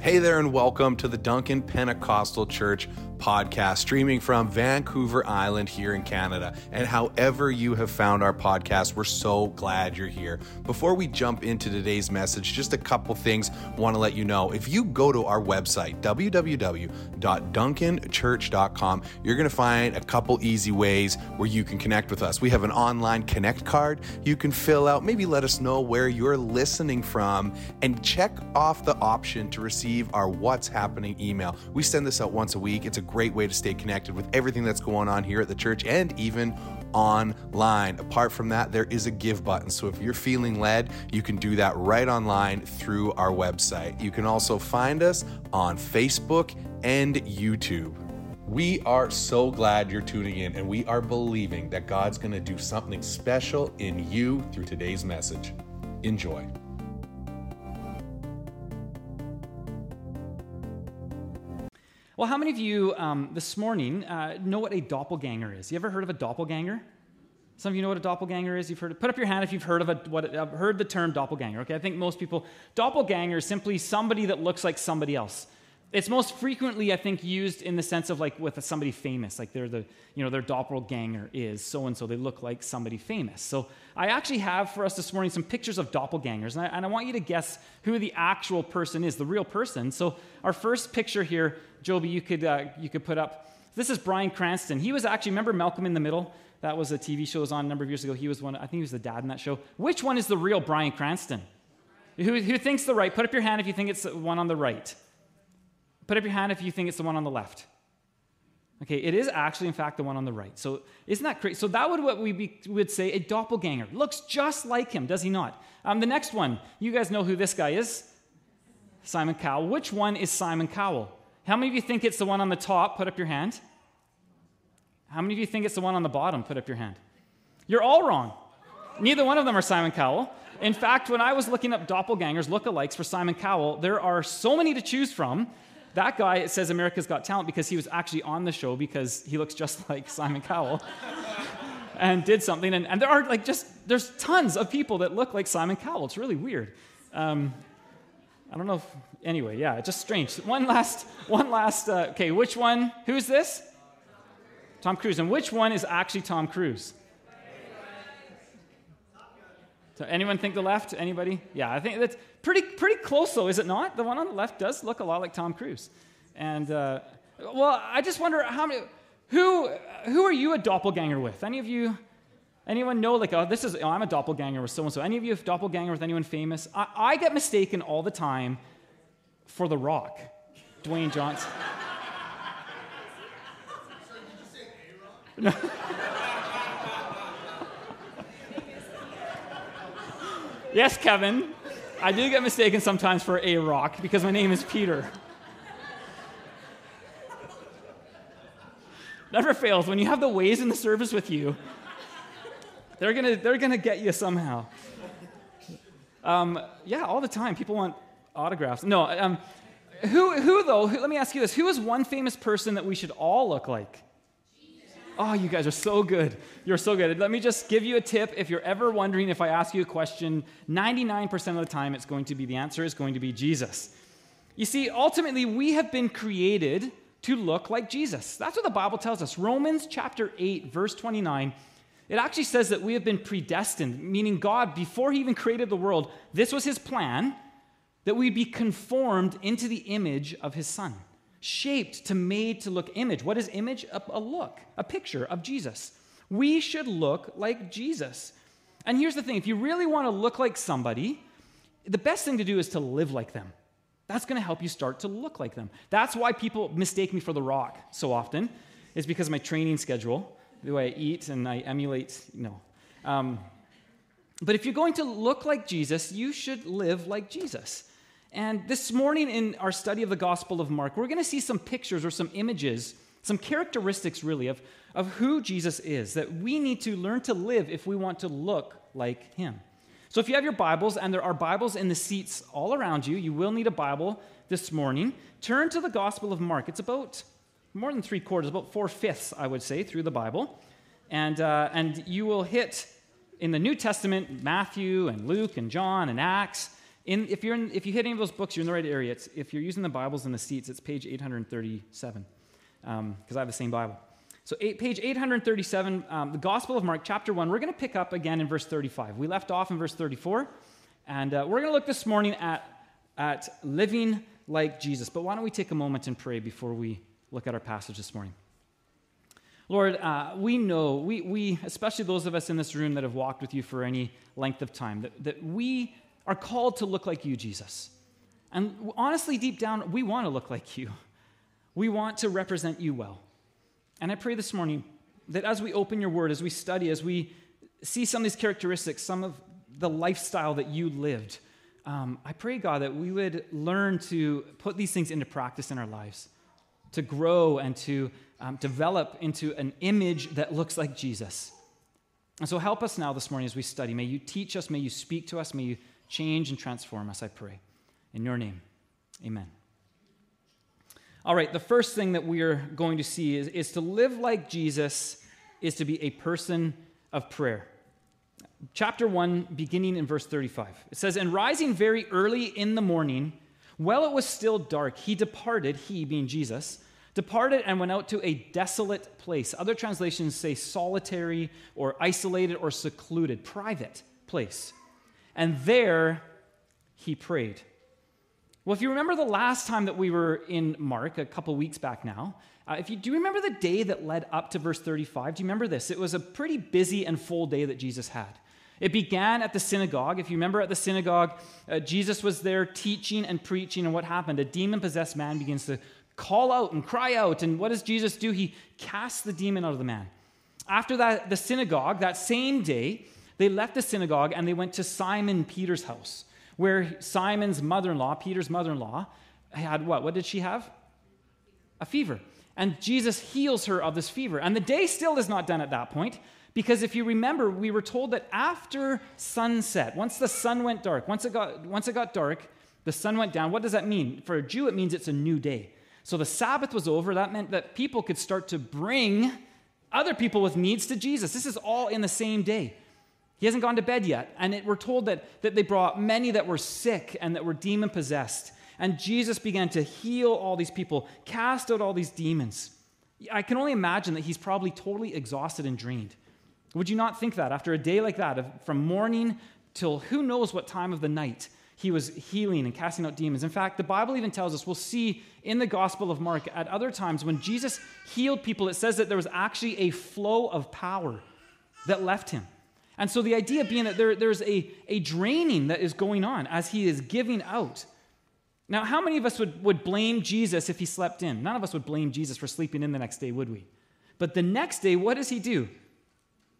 Hey there, and welcome to the Duncan Pentecostal Church podcast, streaming from Vancouver Island here in Canada. And however you have found our podcast, we're so glad you're here. Before we jump into today's message, just a couple things want to let you know. If you go to our website, www.duncanchurch.com, you're going to find a couple easy ways where you can connect with us. We have an online connect card you can fill out, maybe let us know where you're listening from, and check off the option to receive our What's Happening email. We send this out once a week. It's a great way to stay connected with everything that's going on here at the church and even online. Apart from that, there is a give button. So if you're feeling led, you can do that right online through our website. You can also find us on Facebook and YouTube. We are so glad you're tuning in, and we are believing that God's going to do something special in you through today's message. Enjoy. Well, how many of you um, this morning uh, know what a doppelganger is? You ever heard of a doppelganger? Some of you know what a doppelganger is. You've heard. It. Put up your hand if you've heard of a, what uh, heard the term doppelganger. Okay, I think most people. Doppelganger is simply somebody that looks like somebody else. It's most frequently, I think, used in the sense of like with somebody famous, like they're the, you know, their doppelganger is so and so. They look like somebody famous. So I actually have for us this morning some pictures of doppelgangers, and I, and I want you to guess who the actual person is, the real person. So our first picture here, Joby, you could uh, you could put up. This is Bryan Cranston. He was actually remember Malcolm in the Middle. That was a TV show was on a number of years ago. He was one. I think he was the dad in that show. Which one is the real Bryan Cranston? Who, who thinks the right? Put up your hand if you think it's the one on the right. Put up your hand if you think it's the one on the left. Okay, it is actually, in fact, the one on the right. So isn't that crazy? So that would what we be, would say a doppelganger. Looks just like him, does he not? Um, the next one, you guys know who this guy is? Simon Cowell. Which one is Simon Cowell? How many of you think it's the one on the top? Put up your hand. How many of you think it's the one on the bottom? Put up your hand. You're all wrong. Neither one of them are Simon Cowell. In fact, when I was looking up doppelgangers, lookalikes for Simon Cowell, there are so many to choose from that guy it says America's Got Talent because he was actually on the show because he looks just like Simon Cowell and did something. And, and there are like just, there's tons of people that look like Simon Cowell. It's really weird. Um, I don't know if, anyway, yeah, just strange. One last, one last, uh, okay, which one, who's this? Tom Cruise. And which one is actually Tom Cruise? So anyone think the left? Anybody? Yeah, I think that's pretty pretty close though, is it not? The one on the left does look a lot like Tom Cruise. And uh, well, I just wonder how many who who are you a doppelganger with? Any of you? Anyone know like oh this is oh, I'm a doppelganger with so and so. Any of you have doppelganger with anyone famous? I, I get mistaken all the time for The Rock, Dwayne Johnson. Yes, Kevin. I do get mistaken sometimes for a rock because my name is Peter. Never fails. When you have the ways in the service with you, they're gonna, they're gonna get you somehow. Um, yeah, all the time. People want autographs. No, um, who, who though, who, let me ask you this who is one famous person that we should all look like? Oh, you guys are so good. You're so good. Let me just give you a tip. If you're ever wondering if I ask you a question, 99% of the time it's going to be the answer is going to be Jesus. You see, ultimately, we have been created to look like Jesus. That's what the Bible tells us. Romans chapter 8, verse 29, it actually says that we have been predestined, meaning God, before He even created the world, this was His plan that we'd be conformed into the image of His Son shaped to made to look image. What is image? A, a, look, a picture of Jesus. We should look like Jesus. And here's the thing if you really want to look like somebody, the best thing to do is to live like them. That's going to help you start to look like them. That's why people mistake me for the rock so often, is because of my training schedule, the way I eat and I emulate, you know. Um, but if you're going to look like Jesus, you should live like Jesus. And this morning in our study of the Gospel of Mark, we're going to see some pictures or some images, some characteristics really of, of who Jesus is that we need to learn to live if we want to look like him. So if you have your Bibles, and there are Bibles in the seats all around you, you will need a Bible this morning. Turn to the Gospel of Mark. It's about more than three quarters, about four fifths, I would say, through the Bible. And, uh, and you will hit in the New Testament Matthew and Luke and John and Acts In, if, you're in, if you hit any of those books, you're in the right area. It's, if you're using the Bibles in the seats, it's page 837, because um, I have the same Bible. So, eight, page 837, um, the Gospel of Mark, chapter 1, we're going to pick up again in verse 35. We left off in verse 34, and uh, we're going to look this morning at, at living like Jesus. But why don't we take a moment and pray before we look at our passage this morning? Lord, uh, we know, we, we, especially those of us in this room that have walked with you for any length of time, that, that we are called to look like you, Jesus. And honestly, deep down, we want to look like you. We want to represent you well. And I pray this morning that as we open your word, as we study, as we see some of these characteristics, some of the lifestyle that you lived, um, I pray, God, that we would learn to put these things into practice in our lives, to grow and to um, develop into an image that looks like Jesus. And so help us now this morning as we study. May you teach us, may you speak to us, may you change and transform us, I pray. In your name, amen. All right, the first thing that we are going to see is, is to live like Jesus is to be a person of prayer. Chapter 1, beginning in verse 35. It says, And rising very early in the morning, while it was still dark, he departed, he being Jesus, departed and went out to a desolate place. Other translations say solitary or isolated or secluded, private place. And there he prayed. Well, if you remember the last time that we were in Mark, a couple weeks back now, uh, if you do you remember the day that led up to verse 35? Do you remember this? It was a pretty busy and full day that Jesus had. It began at the synagogue. If you remember at the synagogue, uh, Jesus was there teaching and preaching, and what happened? A demon possessed man begins to call out and cry out. And what does Jesus do? He casts the demon out of the man. After that, the synagogue, that same day, they left the synagogue and they went to Simon Peter's house, where Simon's mother in law, Peter's mother in law, had what? What did she have? A fever. And Jesus heals her of this fever. And the day still is not done at that point, because if you remember, we were told that after sunset, once the sun went dark, once it got, once it got dark, the sun went down. What does that mean? For a Jew, it means it's a new day. So the Sabbath was over. That meant that people could start to bring other people with needs to Jesus. This is all in the same day. He hasn't gone to bed yet. And it, we're told that, that they brought many that were sick and that were demon possessed. And Jesus began to heal all these people, cast out all these demons. I can only imagine that he's probably totally exhausted and drained. Would you not think that after a day like that, from morning till who knows what time of the night, he was healing and casting out demons. In fact, the Bible even tells us, we'll see in the Gospel of Mark at other times when Jesus healed people, it says that there was actually a flow of power that left him. And so the idea being that there, there's a, a draining that is going on as he is giving out. Now, how many of us would, would blame Jesus if he slept in? None of us would blame Jesus for sleeping in the next day, would we? But the next day, what does he do?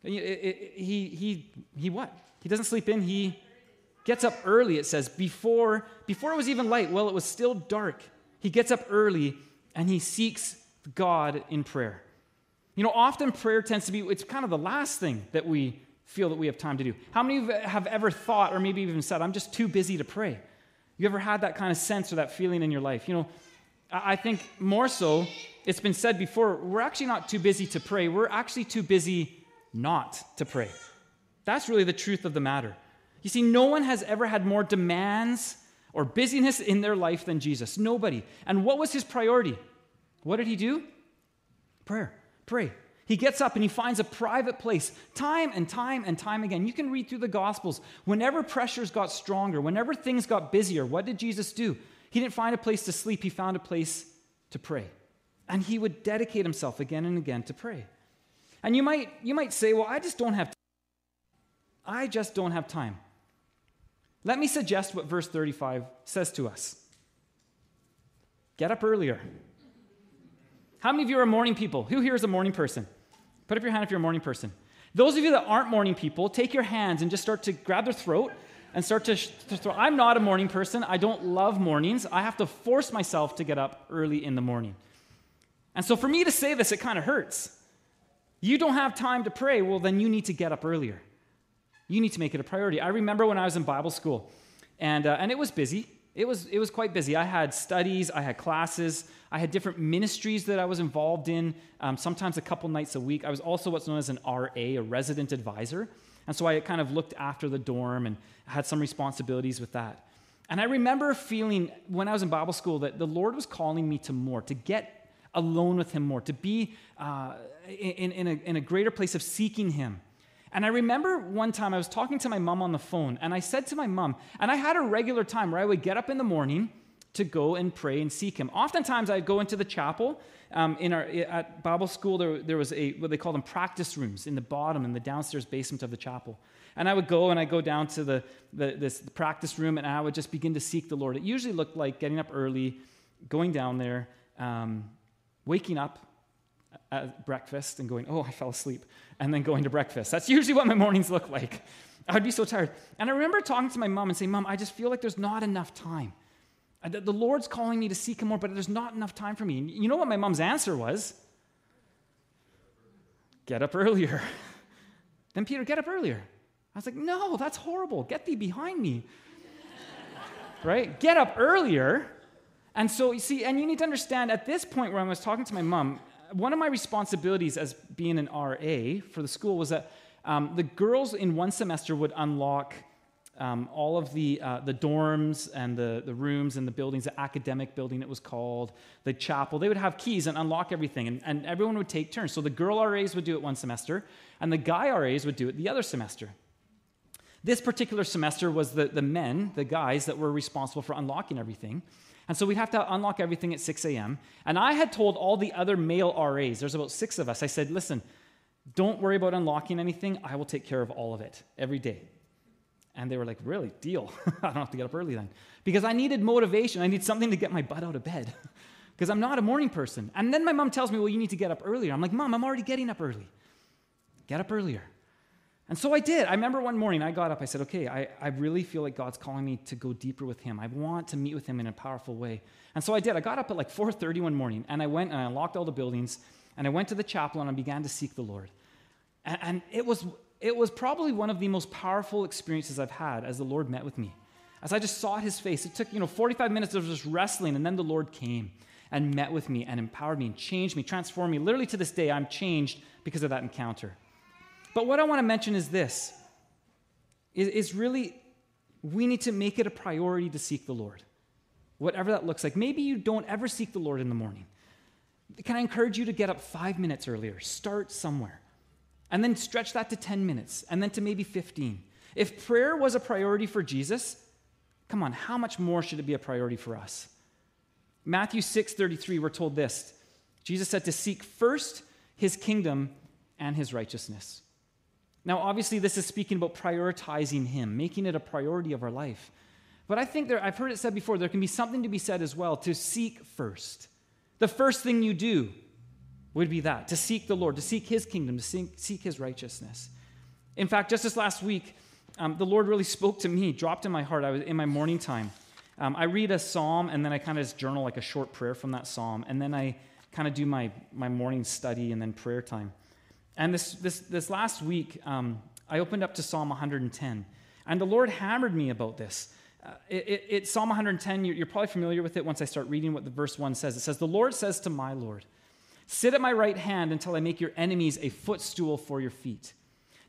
He, he, he, what? He doesn't sleep in, he Gets up early, it says, before, before it was even light, well, it was still dark. He gets up early and he seeks God in prayer. You know, often prayer tends to be, it's kind of the last thing that we feel that we have time to do. How many have ever thought, or maybe even said, I'm just too busy to pray? You ever had that kind of sense or that feeling in your life? You know, I think more so, it's been said before, we're actually not too busy to pray. We're actually too busy not to pray. That's really the truth of the matter. You see, no one has ever had more demands or busyness in their life than Jesus. Nobody. And what was his priority? What did he do? Prayer. Pray. He gets up and he finds a private place time and time and time again. You can read through the Gospels. Whenever pressures got stronger, whenever things got busier, what did Jesus do? He didn't find a place to sleep, he found a place to pray. And he would dedicate himself again and again to pray. And you might, you might say, well, I just don't have time. I just don't have time. Let me suggest what verse 35 says to us get up earlier. How many of you are morning people? Who here is a morning person? Put up your hand if you're a morning person. Those of you that aren't morning people, take your hands and just start to grab their throat and start to, to throw. I'm not a morning person. I don't love mornings. I have to force myself to get up early in the morning. And so for me to say this, it kind of hurts. You don't have time to pray, well, then you need to get up earlier. You need to make it a priority. I remember when I was in Bible school, and, uh, and it was busy. It was, it was quite busy. I had studies, I had classes, I had different ministries that I was involved in, um, sometimes a couple nights a week. I was also what's known as an RA, a resident advisor. And so I kind of looked after the dorm and had some responsibilities with that. And I remember feeling when I was in Bible school that the Lord was calling me to more, to get alone with Him more, to be uh, in, in, a, in a greater place of seeking Him. And I remember one time I was talking to my mom on the phone, and I said to my mom, and I had a regular time where I would get up in the morning to go and pray and seek Him. Oftentimes I'd go into the chapel. Um, in our, at Bible school, there, there was a, what they call them practice rooms in the bottom, in the downstairs basement of the chapel. And I would go and I'd go down to the, the, this practice room and I would just begin to seek the Lord. It usually looked like getting up early, going down there, um, waking up at breakfast and going, oh, I fell asleep, and then going to breakfast. That's usually what my mornings look like. I would be so tired. And I remember talking to my mom and saying, Mom, I just feel like there's not enough time. Uh, the Lord's calling me to seek Him more, but there's not enough time for me. And you know what my mom's answer was? Get up earlier. then Peter, get up earlier. I was like, no, that's horrible. Get thee behind me. right? Get up earlier. And so, you see, and you need to understand at this point where I was talking to my mom, one of my responsibilities as being an RA for the school was that um, the girls in one semester would unlock um, all of the, uh, the dorms and the, the rooms and the buildings, the academic building it was called, the chapel. They would have keys and unlock everything, and, and everyone would take turns. So the girl RAs would do it one semester, and the guy RAs would do it the other semester. This particular semester was the, the men, the guys that were responsible for unlocking everything. And so we'd have to unlock everything at 6 a.m. And I had told all the other male RAs, there's about six of us, I said, listen, don't worry about unlocking anything. I will take care of all of it every day. And they were like, really? Deal. I don't have to get up early then. Because I needed motivation. I need something to get my butt out of bed. Because I'm not a morning person. And then my mom tells me, well, you need to get up earlier. I'm like, Mom, I'm already getting up early. Get up earlier. And so I did. I remember one morning I got up. I said, okay, I, I really feel like God's calling me to go deeper with him. I want to meet with him in a powerful way. And so I did. I got up at like 4.30 one morning, and I went and I locked all the buildings, and I went to the chapel, and I began to seek the Lord. And, and it, was, it was probably one of the most powerful experiences I've had as the Lord met with me. As I just saw his face, it took, you know, 45 minutes of just wrestling, and then the Lord came and met with me and empowered me and changed me, transformed me. Literally to this day, I'm changed because of that encounter. But what I want to mention is this is, is really we need to make it a priority to seek the Lord, whatever that looks like. Maybe you don't ever seek the Lord in the morning. Can I encourage you to get up five minutes earlier? Start somewhere. And then stretch that to 10 minutes, and then to maybe 15. If prayer was a priority for Jesus, come on, how much more should it be a priority for us? Matthew 6 33, we're told this Jesus said to seek first his kingdom and his righteousness. Now, obviously, this is speaking about prioritizing Him, making it a priority of our life. But I think there, I've heard it said before, there can be something to be said as well to seek first. The first thing you do would be that to seek the Lord, to seek His kingdom, to seek, seek His righteousness. In fact, just this last week, um, the Lord really spoke to me, dropped in my heart. I was in my morning time. Um, I read a psalm and then I kind of just journal like a short prayer from that psalm, and then I kind of do my, my morning study and then prayer time. And this, this, this last week, um, I opened up to Psalm 110, and the Lord hammered me about this. Uh, it, it, Psalm 110, you're, you're probably familiar with it once I start reading what the verse 1 says. It says, The Lord says to my Lord, Sit at my right hand until I make your enemies a footstool for your feet.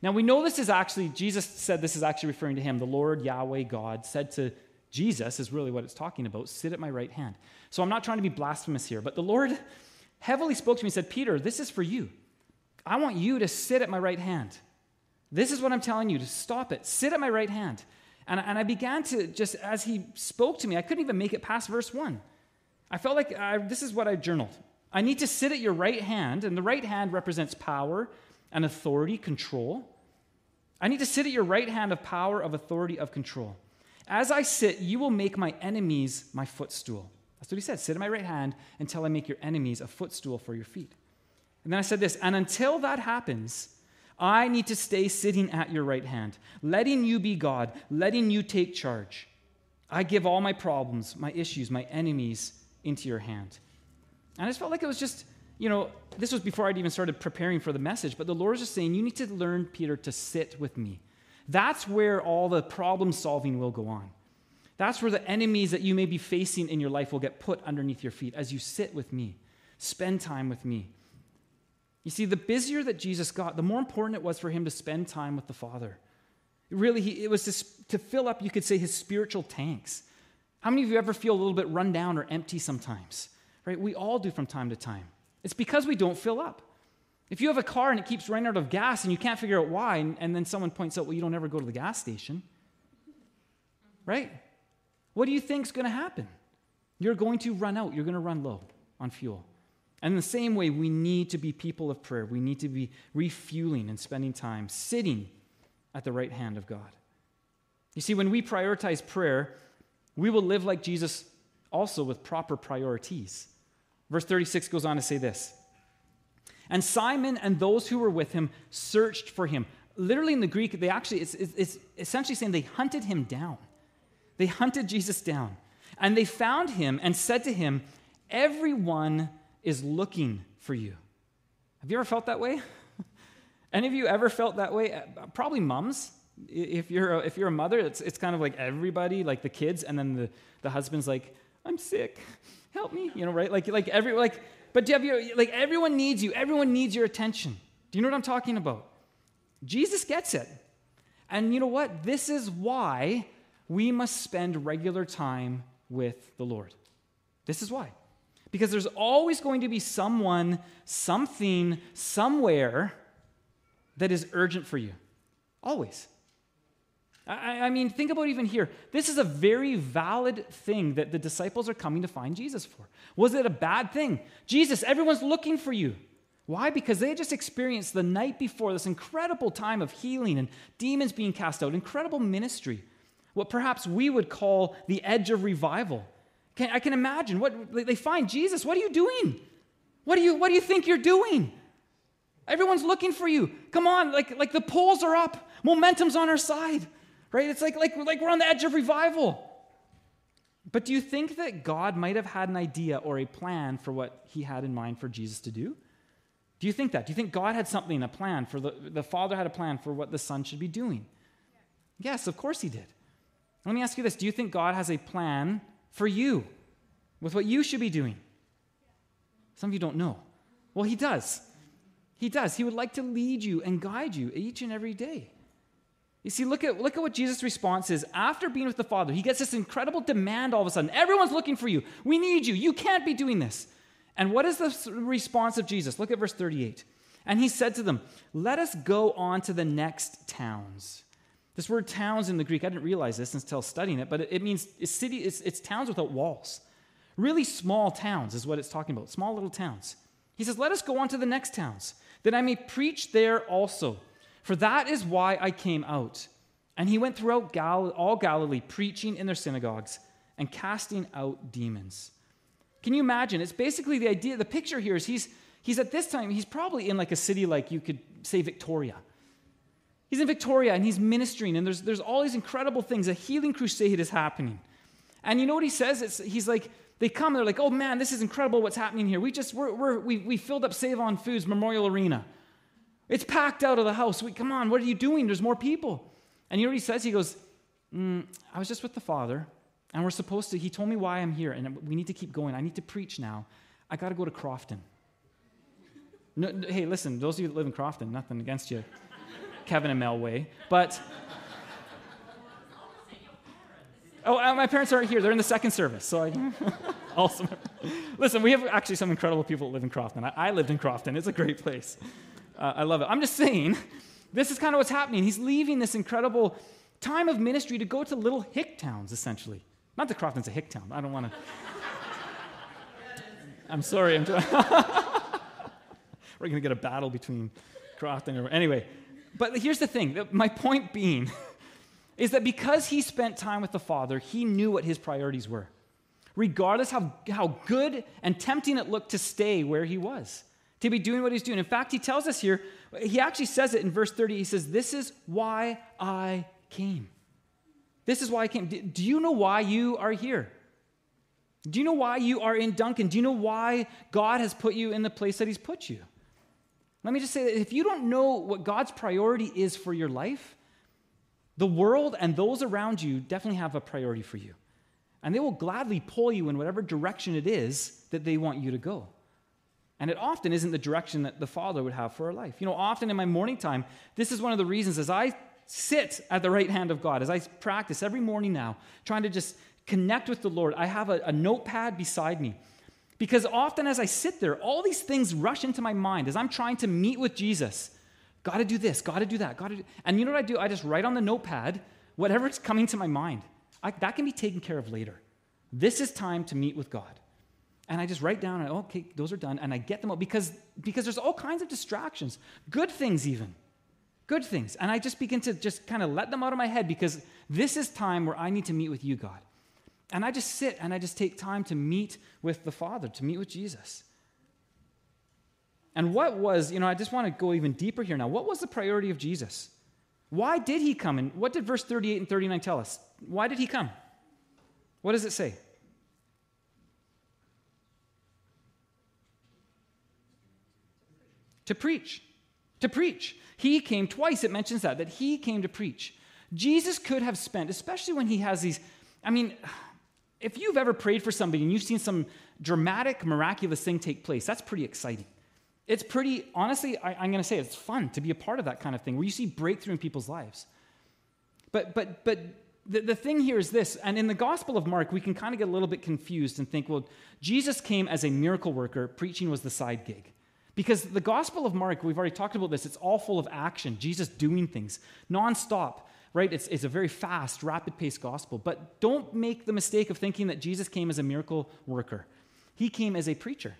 Now we know this is actually, Jesus said this is actually referring to him. The Lord Yahweh God said to Jesus, is really what it's talking about, sit at my right hand. So I'm not trying to be blasphemous here, but the Lord heavily spoke to me and said, Peter, this is for you. I want you to sit at my right hand. This is what I'm telling you to stop it. Sit at my right hand. And, and I began to just, as he spoke to me, I couldn't even make it past verse one. I felt like I, this is what I journaled. I need to sit at your right hand, and the right hand represents power and authority, control. I need to sit at your right hand of power, of authority, of control. As I sit, you will make my enemies my footstool. That's what he said. Sit at my right hand until I make your enemies a footstool for your feet. And then I said this, and until that happens, I need to stay sitting at your right hand, letting you be God, letting you take charge. I give all my problems, my issues, my enemies into your hand. And I just felt like it was just, you know, this was before I'd even started preparing for the message, but the Lord is just saying, You need to learn, Peter, to sit with me. That's where all the problem solving will go on. That's where the enemies that you may be facing in your life will get put underneath your feet as you sit with me, spend time with me. You see, the busier that Jesus got, the more important it was for him to spend time with the Father. Really, it was to, to fill up, you could say, his spiritual tanks. How many of you ever feel a little bit run down or empty sometimes? Right? We all do from time to time. It's because we don't fill up. If you have a car and it keeps running out of gas and you can't figure out why, and, and then someone points out, well, you don't ever go to the gas station, right? What do you think is going to happen? You're going to run out, you're going to run low on fuel. And in the same way, we need to be people of prayer. We need to be refueling and spending time sitting at the right hand of God. You see, when we prioritize prayer, we will live like Jesus also with proper priorities. Verse 36 goes on to say this And Simon and those who were with him searched for him. Literally in the Greek, they actually, it's, it's essentially saying they hunted him down. They hunted Jesus down. And they found him and said to him, Everyone is looking for you. Have you ever felt that way? Any of you ever felt that way? Uh, probably moms. If you're a, if you're a mother, it's, it's kind of like everybody, like the kids, and then the, the husband's like, I'm sick. Help me. You know, right? Like, like every, like, but do you like everyone needs you. Everyone needs your attention. Do you know what I'm talking about? Jesus gets it. And you know what? This is why we must spend regular time with the Lord. This is why. Because there's always going to be someone, something, somewhere that is urgent for you. Always. I, I, mean, think about even here. This is a very valid thing that the disciples are coming to find Jesus for. Was it a bad thing? Jesus, everyone's looking for you. Why? Because they just experienced the night before this incredible time of healing and demons being cast out, incredible ministry, what perhaps we would call the edge of revival. Can, I can imagine what they find Jesus. What are you doing? What do you what do you think you're doing? Everyone's looking for you. Come on, like like the polls are up. Momentum's on our side. Right? It's like like like we're on the edge of revival. But do you think that God might have had an idea or a plan for what he had in mind for Jesus to do? Do you think that? Do you think God had something, a plan for the, the Father had a plan for what the Son should be doing? Yes, of course he did. Let me ask you this Do you think God has a plan for you with what you should be doing? Some of you don't know. Well, He does. He does. He would like to lead you and guide you each and every day. You see, look at, look at what Jesus' response is. After being with the Father, he gets this incredible demand all of a sudden. Everyone's looking for you. We need you. You can't be doing this. And what is the response of Jesus? Look at verse 38. And he said to them, Let us go on to the next towns. This word towns in the Greek, I didn't realize this until studying it, but it means it's, city, it's, it's towns without walls. Really small towns is what it's talking about, small little towns. He says, Let us go on to the next towns, that I may preach there also. For that is why I came out. And he went throughout Gal- all Galilee, preaching in their synagogues and casting out demons. Can you imagine? It's basically the idea, the picture here is he's, he's at this time, he's probably in like a city like you could say Victoria He's in Victoria and he's ministering, and there's, there's all these incredible things. A healing crusade is happening. And you know what he says? It's, he's like, they come, they're like, oh man, this is incredible what's happening here. We just, we're, we're, we, we filled up Save On Foods Memorial Arena. It's packed out of the house. We, come on, what are you doing? There's more people. And you know what he says? He goes, mm, I was just with the Father, and we're supposed to, he told me why I'm here, and we need to keep going. I need to preach now. I got to go to Crofton. No, hey, listen, those of you that live in Crofton, nothing against you. Kevin and Mel way. But oh, uh, my parents aren't here. They're in the second service, so I listen. We have actually some incredible people that live in Crofton. I, I lived in Crofton. It's a great place. Uh, I love it. I'm just saying, this is kind of what's happening. He's leaving this incredible time of ministry to go to little hick towns, essentially. Not that Crofton's a hick town. I don't want to. I'm sorry. I'm We're going to get a battle between Crofton. Or, anyway, but here's the thing my point being is that because he spent time with the Father, he knew what his priorities were, regardless how, how good and tempting it looked to stay where he was, to be doing what he's doing. In fact, he tells us here, he actually says it in verse 30. He says, This is why I came. This is why I came. Do you know why you are here? Do you know why you are in Duncan? Do you know why God has put you in the place that He's put you? Let me just say that if you don't know what God's priority is for your life, the world and those around you definitely have a priority for you. And they will gladly pull you in whatever direction it is that they want you to go. And it often isn't the direction that the Father would have for our life. You know, often in my morning time, this is one of the reasons as I sit at the right hand of God, as I practice every morning now, trying to just connect with the Lord, I have a, a notepad beside me. Because often as I sit there, all these things rush into my mind as I'm trying to meet with Jesus. Got to do this, got to do that, got to. And you know what I do? I just write on the notepad whatever's coming to my mind. I, that can be taken care of later. This is time to meet with God. And I just write down, okay, those are done, and I get them out because, because there's all kinds of distractions, good things even, good things. And I just begin to just kind of let them out of my head because this is time where I need to meet with you, God. And I just sit and I just take time to meet with the Father, to meet with Jesus. And what was, you know, I just want to go even deeper here now. What was the priority of Jesus? Why did he come? And what did verse 38 and 39 tell us? Why did he come? What does it say? To preach. To preach. He came twice, it mentions that, that he came to preach. Jesus could have spent, especially when he has these, I mean, if you've ever prayed for somebody and you've seen some dramatic, miraculous thing take place, that's pretty exciting. It's pretty, honestly, I, am going to say it's fun to be a part of that kind of thing where you see breakthrough in people's lives. But, but, but the, the thing here is this, and in the Gospel of Mark, we can kind of get a little bit confused and think, well, Jesus came as a miracle worker, preaching was the side gig. Because the Gospel of Mark, we've already talked about this, it's all full of action, Jesus doing things nonstop right? It's, it's a very fast, rapid paced gospel. But don't make the mistake of thinking that Jesus came as a miracle worker. He came as a preacher.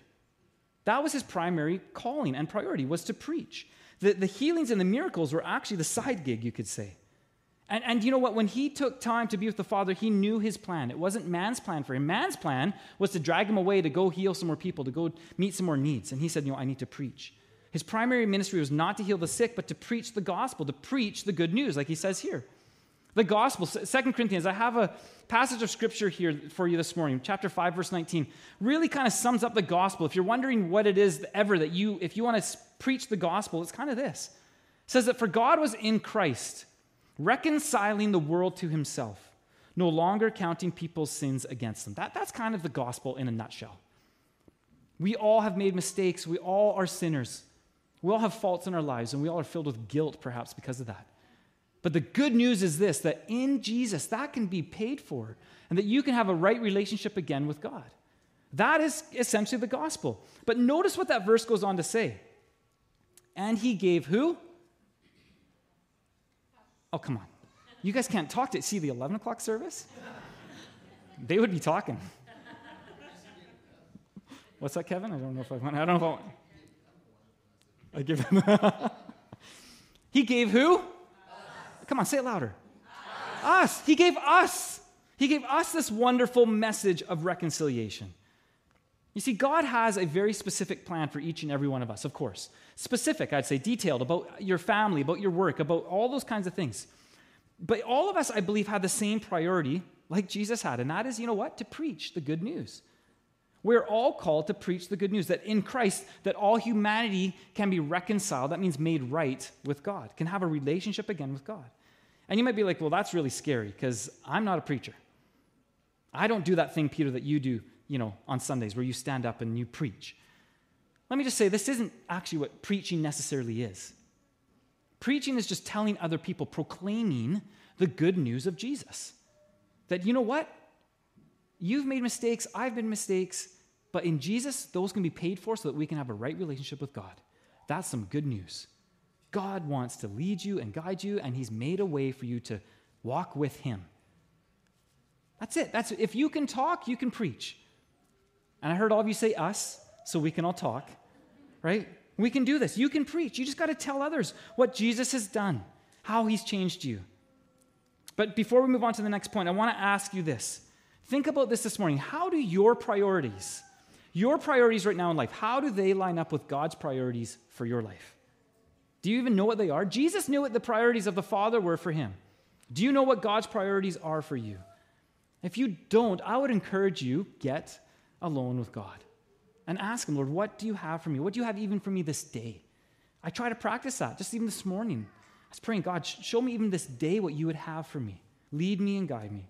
That was his primary calling and priority, was to preach. The, the healings and the miracles were actually the side gig, you could say. And, and you know what? When he took time to be with the Father, he knew his plan. It wasn't man's plan for him. Man's plan was to drag him away to go heal some more people, to go meet some more needs. And he said, You know, I need to preach. His primary ministry was not to heal the sick, but to preach the gospel, to preach the good news, like he says here. The gospel, Second Corinthians, I have a passage of scripture here for you this morning, chapter 5, verse 19, really kind of sums up the gospel. If you're wondering what it is ever that you, if you want to preach the gospel, it's kind of this. It says that for God was in Christ, reconciling the world to himself, no longer counting people's sins against them. That, that's kind of the gospel in a nutshell. We all have made mistakes. We all are sinners. We all have faults in our lives, and we all are filled with guilt, perhaps, because of that. But the good news is this that in Jesus, that can be paid for, and that you can have a right relationship again with God. That is essentially the gospel. But notice what that verse goes on to say. And he gave who? Oh, come on. You guys can't talk to see the 11 o'clock service? They would be talking. What's that, Kevin? I don't know if I want. I don't know if I want. I give him. he gave who? Us. Come on, say it louder. Us. us. He gave us. He gave us this wonderful message of reconciliation. You see, God has a very specific plan for each and every one of us, of course. Specific, I'd say, detailed about your family, about your work, about all those kinds of things. But all of us, I believe, have the same priority like Jesus had, and that is, you know what? To preach the good news. We're all called to preach the good news that in Christ that all humanity can be reconciled, that means made right with God, can have a relationship again with God. And you might be like, "Well, that's really scary because I'm not a preacher. I don't do that thing, Peter, that you do, you know, on Sundays where you stand up and you preach." Let me just say this isn't actually what preaching necessarily is. Preaching is just telling other people, proclaiming the good news of Jesus. That you know what? You've made mistakes, I've made mistakes, but in Jesus, those can be paid for so that we can have a right relationship with God. That's some good news. God wants to lead you and guide you, and He's made a way for you to walk with Him. That's it. That's if you can talk, you can preach. And I heard all of you say us, so we can all talk, right? We can do this. You can preach. You just got to tell others what Jesus has done, how He's changed you. But before we move on to the next point, I want to ask you this Think about this this morning. How do your priorities, your priorities right now in life, how do they line up with God's priorities for your life? Do you even know what they are? Jesus knew what the priorities of the Father were for him. Do you know what God's priorities are for you? If you don't, I would encourage you get alone with God and ask him, Lord, what do you have for me? What do you have even for me this day? I try to practice that just even this morning. I was praying, God, show me even this day what you would have for me. Lead me and guide me.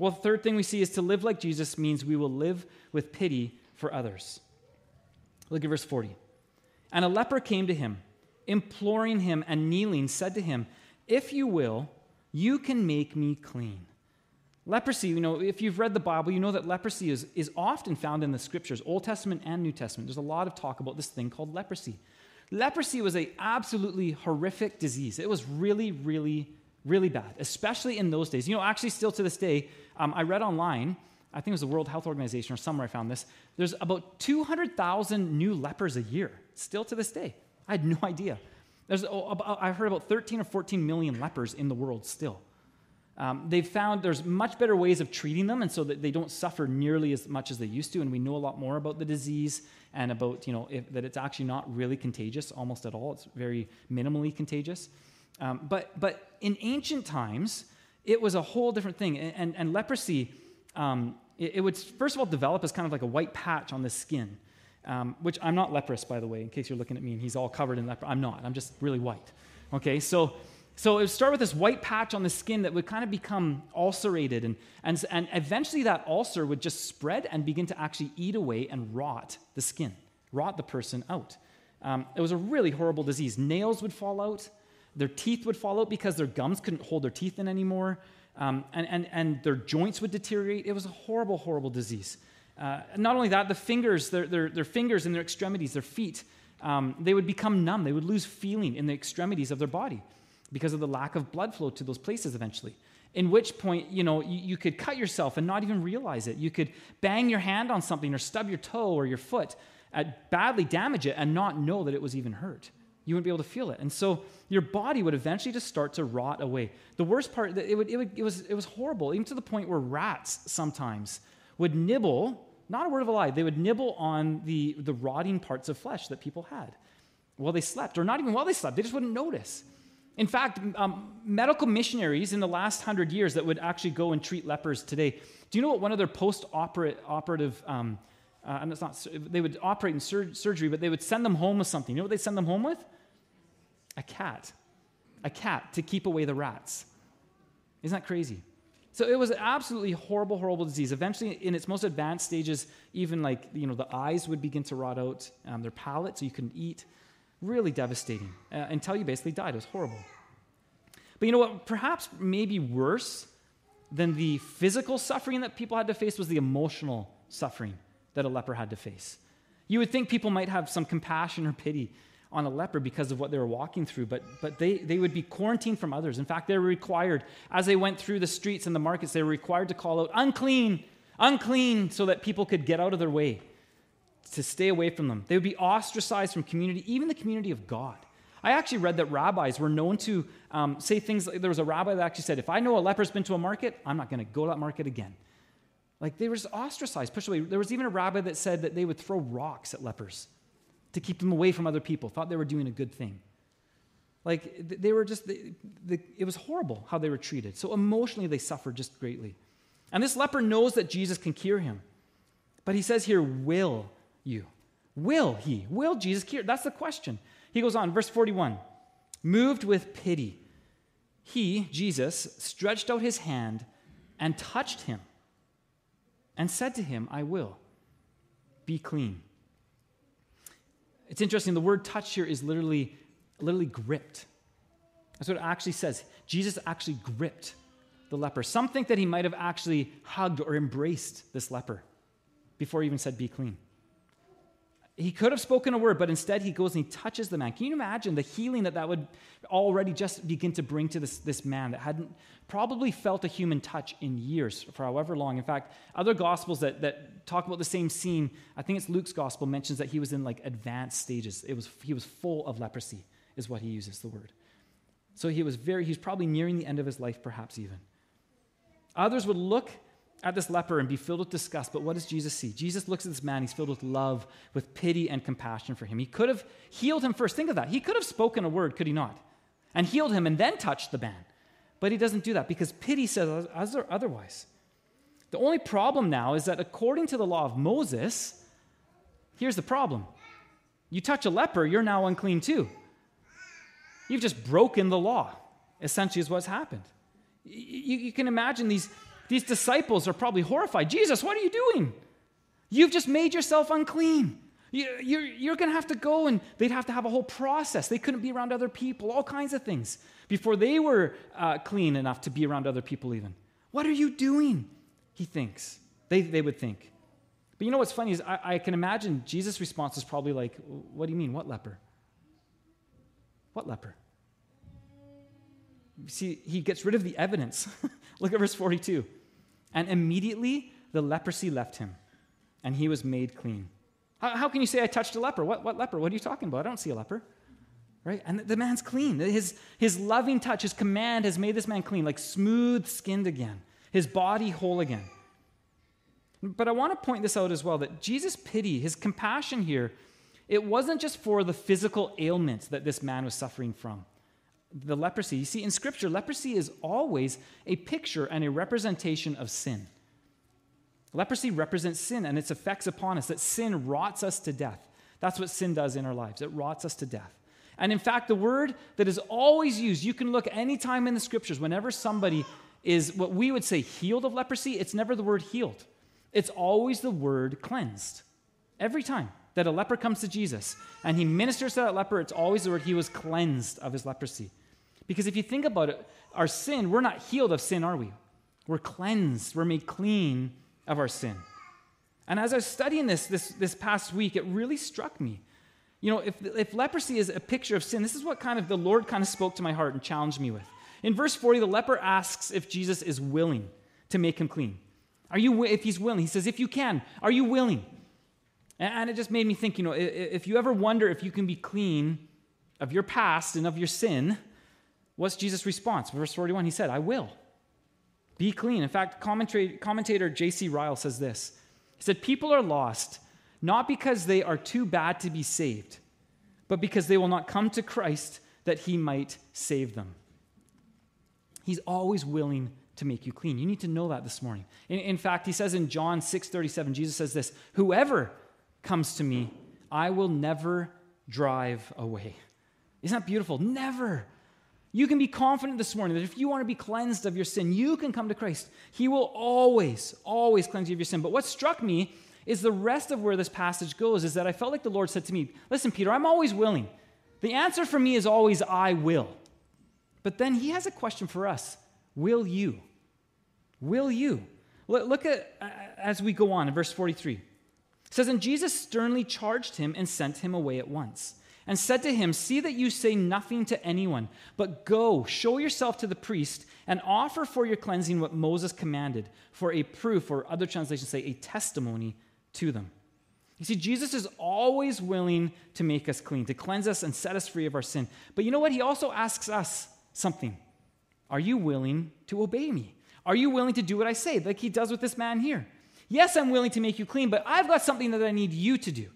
Well, the third thing we see is to live like Jesus means we will live with pity for others. Look at verse 40. And a leper came to him, imploring him and kneeling, said to him, If you will, you can make me clean. Leprosy, you know, if you've read the Bible, you know that leprosy is, is often found in the scriptures, Old Testament and New Testament. There's a lot of talk about this thing called leprosy. Leprosy was a absolutely horrific disease. It was really, really, really bad, especially in those days. You know, actually, still to this day, um, I read online, I think it was the World Health Organization or somewhere I found this, there's about 200,000 new lepers a year, still to this day. I had no idea. There's, I heard about 13 or 14 million lepers in the world still. Um, they've found there's much better ways of treating them, and so that they don't suffer nearly as much as they used to. And we know a lot more about the disease and about you know if, that it's actually not really contagious almost at all. It's very minimally contagious. Um, but but in ancient times, it was a whole different thing. And, and, and leprosy, um, it, it, would first of all develop as kind of like a white patch on the skin, um, which I'm not leprous by the way. In case you're looking at me and he's all covered in leper, I'm not. I'm just really white. Okay, so so it would start with this white patch on the skin that would kind of become ulcerated, and, and, and eventually that ulcer would just spread and begin to actually eat away and rot the skin, rot the person out. Um, it was a really horrible disease. Nails would fall out, their teeth would fall out because their gums couldn't hold their teeth in anymore, um, and, and, and their joints would deteriorate. It was a horrible, horrible disease. Uh, not only that, the fingers, their, their, their fingers and their extremities, their feet, um, they would become numb. They would lose feeling in the extremities of their body because of the lack of blood flow to those places eventually. In which point, you know, you, you, could cut yourself and not even realize it. You could bang your hand on something or stub your toe or your foot, uh, badly damage it, and not know that it was even hurt. You wouldn't be able to feel it. And so your body would eventually just start to rot away. The worst part, it, would, it, would, it, was, it was horrible, even to the point where rats sometimes would nibble, not a word of a lie, they would nibble on the, the rotting parts of flesh that people had while they slept, or not even while they slept. They just wouldn't notice. In fact, um, medical missionaries in the last hundred years that would actually go and treat lepers today, do you know what one of their post operative, um, uh, and it's not, they would operate in sur- surgery, but they would send them home with something. You know what they send them home with? A cat. A cat to keep away the rats. Isn't that crazy? So it was an absolutely horrible, horrible disease. Eventually, in its most advanced stages, even like, you know, the eyes would begin to rot out, um, their palate, so you couldn't eat. Really devastating uh, until you basically died. It was horrible. But you know what? Perhaps maybe worse than the physical suffering that people had to face was the emotional suffering that a leper had to face. You would think people might have some compassion or pity on a leper because of what they were walking through, but, but they, they would be quarantined from others. In fact, they were required, as they went through the streets and the markets, they were required to call out, unclean, unclean, so that people could get out of their way to stay away from them. They would be ostracized from community, even the community of God. I actually read that rabbis were known to um, say things like there was a rabbi that actually said, If I know a leper's been to a market, I'm not going to go to that market again. Like they were ostracized, pushed away. There was even a rabbi that said that they would throw rocks at lepers to keep them away from other people, thought they were doing a good thing. Like they were just, they, they, it was horrible how they were treated. So emotionally, they suffered just greatly. And this leper knows that Jesus can cure him. But he says here, will you? Will he? Will Jesus cure? That's the question. He goes on, verse 41 moved with pity, he, Jesus, stretched out his hand and touched him and said to him, I will be clean. It's interesting, the word touch here is literally, literally gripped. That's what it actually says. Jesus actually gripped the leper. Some think that he might have actually hugged or embraced this leper before he even said, Be clean. He could have spoken a word, but instead he goes and he touches the man. Can you imagine the healing that that would already just begin to bring to this, this man that hadn't probably felt a human touch in years, for however long? In fact, other gospels that, that talk about the same scene, I think it's Luke's gospel, mentions that he was in like advanced stages. It was, he was full of leprosy, is what he uses the word. So he was very, he's probably nearing the end of his life, perhaps even. Others would look at this leper and be filled with disgust. But what does Jesus see? Jesus looks at this man. He's filled with love, with pity and compassion for him. He could have healed him first. Think of that. He could have spoken a word, could he not? And healed him and then touched the man. But he doesn't do that because pity says otherwise. The only problem now is that according to the law of Moses, here's the problem you touch a leper, you're now unclean too. You've just broken the law, essentially, is what's happened. You, you can imagine these these disciples are probably horrified. Jesus, what are you doing? You've just made yourself unclean. You're, you're going to have to go, and they'd have to have a whole process. They couldn't be around other people, all kinds of things, before they were uh, clean enough to be around other people, even. What are you doing? He thinks. They, they would think. But you know what's funny is I, I can imagine Jesus' response is probably like, What do you mean? What leper? What leper? See, he gets rid of the evidence. Look at verse 42. And immediately the leprosy left him, and he was made clean. How, how, can you say I touched a leper? What, what leper? What are you talking about? I don't see a leper. Right? And the, the man's clean. His, his loving touch, his command has made this man clean, like smooth skinned again, his body whole again. But I want to point this out as well that Jesus' pity, his compassion here, it wasn't just for the physical ailments that this man was suffering from the leprosy. You see, in Scripture, leprosy is always a picture and a representation of sin. Leprosy represents sin and its effects upon us, that sin rots us to death. That's what sin does in our lives, it rots us to death. And in fact, the word that is always used, you can look anytime in the scriptures, whenever somebody is what we would say healed of leprosy, it's never the word healed. It's always the word cleansed. Every time that a leper comes to Jesus and he ministers to that leper, it's always the word he was cleansed of his leprosy. Because if you think about it, our sin, we're not healed of sin, are we? We're cleansed, we're made clean of our sin. And as I was studying this this, this past week, it really struck me. You know, if, if leprosy is a picture of sin, this is what kind of the Lord kind of spoke to my heart and challenged me with. In verse 40, the leper asks if Jesus is willing to make him clean. Are you, if he's willing, he says, if you can, are you willing? And it just made me think, you know, if you ever wonder if you can be clean of your past and of your sin, What's Jesus' response? Verse 41, he said, I will. Be clean. In fact, commentator J.C. Ryle says this He said, People are lost not because they are too bad to be saved, but because they will not come to Christ that he might save them. He's always willing to make you clean. You need to know that this morning. In, in fact, he says in John 6 37, Jesus says this Whoever comes to me, I will never drive away. Isn't that beautiful? Never. You can be confident this morning that if you want to be cleansed of your sin, you can come to Christ. He will always, always cleanse you of your sin. But what struck me is the rest of where this passage goes is that I felt like the Lord said to me, Listen, Peter, I'm always willing. The answer for me is always, I will. But then he has a question for us Will you? Will you? Look at uh, as we go on in verse 43. It says, And Jesus sternly charged him and sent him away at once and said to him, See that you say nothing to anyone, but go, show yourself to the priest, and offer for your cleansing what Moses commanded, for a proof, or other translations say a testimony to them. You see, Jesus is always willing to make us clean, to cleanse us and set us free of our sin. But you know what? He also asks us something Are you willing to obey me? Are you willing to do what I say, like he does with this man here? Yes, I'm willing to make you clean, but I've got something that I need you to do.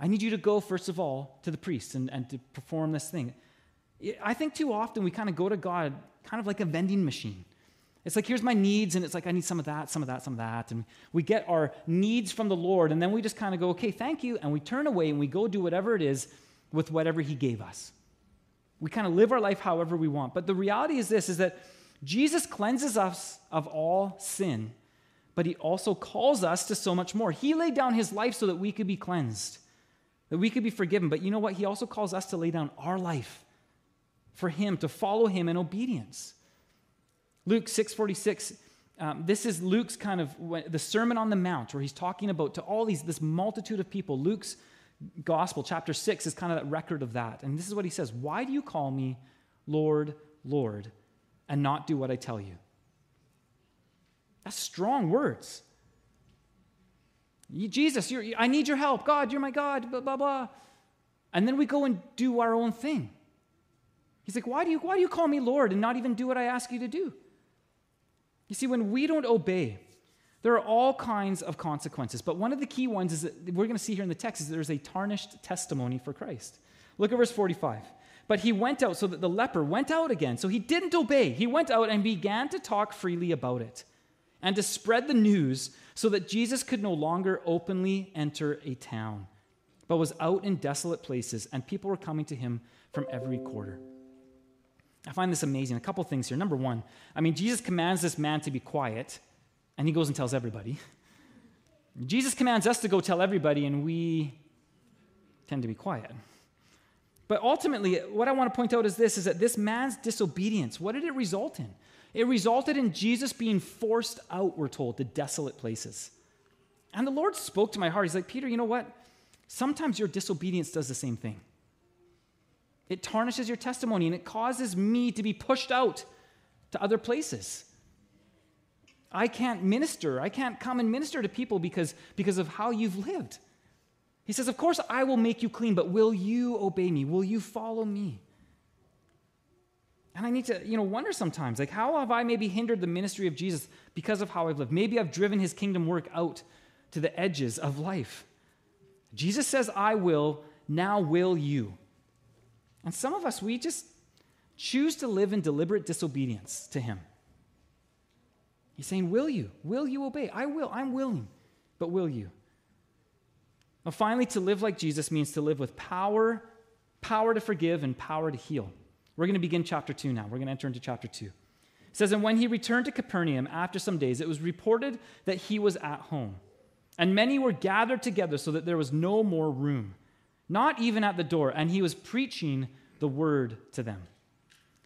I need you to go, first of all, to the priest and, and to perform this thing. I think too often we kind of go to God kind of like a vending machine. It's like, here's my needs, and it's like, I need some of that, some of that, some of that. And we get our needs from the Lord, and then we just kind of go, okay, thank you. And we turn away and we go do whatever it is with whatever He gave us. We kind of live our life however we want. But the reality is this is that Jesus cleanses us of all sin, but He also calls us to so much more. He laid down His life so that we could be cleansed that we could be forgiven. But you know what? He also calls us to lay down our life for Him, to follow Him in obedience. Luke 646. Um, this is Luke's kind of the Sermon on the Mount, where he's talking about to all these this multitude of people. Luke's gospel, chapter 6, is kind of that record of that. And this is what he says Why do you call me Lord, Lord, and not do what I tell you? That's strong words. Jesus, I need your help. God, you're my God, blah, blah, blah. And then we go and do our own thing. He's like, why do, you, why do you call me Lord and not even do what I ask you to do? You see, when we don't obey, there are all kinds of consequences. But one of the key ones is that we're going to see here in the text is there's a tarnished testimony for Christ. Look at verse 45. But he went out so that the leper went out again. So he didn't obey. He went out and began to talk freely about it and to spread the news so that Jesus could no longer openly enter a town, but was out in desolate places, and people were coming to him from every quarter. I find this amazing. A couple things here. Number one, I mean, Jesus commands this man to be quiet, and he goes and tells everybody. Jesus commands us to go tell everybody, and we tend to be quiet. But ultimately, what I want to point out is this is that this man's disobedience, what did it result in? It resulted in Jesus being forced out, we're told, to desolate places. And the Lord spoke to my heart. He's like, Peter, you know what? Sometimes your disobedience does the same thing. It tarnishes your testimony and it causes me to be pushed out to other places. I can't minister. I can't come and minister to people because, because of how you've lived. He says, Of course, I will make you clean, but will you obey me? Will you follow me? And I need to, you know, wonder sometimes, like, how have I maybe hindered the ministry of Jesus because of how I've lived? Maybe I've driven his kingdom work out to the edges of life. Jesus says, I will, now will you. And some of us, we just choose to live in deliberate disobedience to him. He's saying, Will you? Will you obey? I will. I'm willing. But will you? Finally, to live like Jesus means to live with power, power to forgive, and power to heal. We're going to begin chapter 2 now. We're going to enter into chapter 2. It says, And when he returned to Capernaum after some days, it was reported that he was at home. And many were gathered together so that there was no more room, not even at the door. And he was preaching the word to them.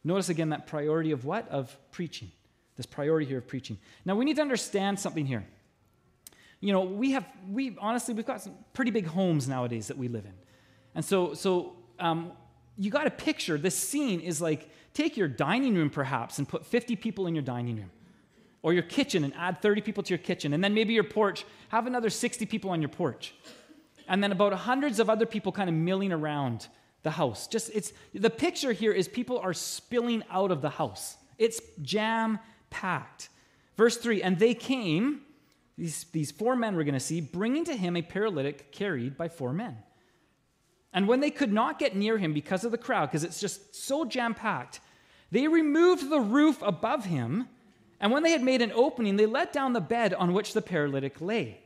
Notice again that priority of what? Of preaching. This priority here of preaching. Now we need to understand something here. You know, we have, we honestly, we've got some pretty big homes nowadays that we live in. And so, so um, you got to picture this scene is like take your dining room perhaps and put 50 people in your dining room. Or your kitchen and add 30 people to your kitchen. And then maybe your porch have another 60 people on your porch. And then about hundreds of other people kind of milling around the house. Just it's the picture here is people are spilling out of the house. It's jam packed verse 3 and they came these, these four men we're going to see bringing to him a paralytic carried by four men and when they could not get near him because of the crowd, because it's just so jam packed, they removed the roof above him. And when they had made an opening, they let down the bed on which the paralytic lay.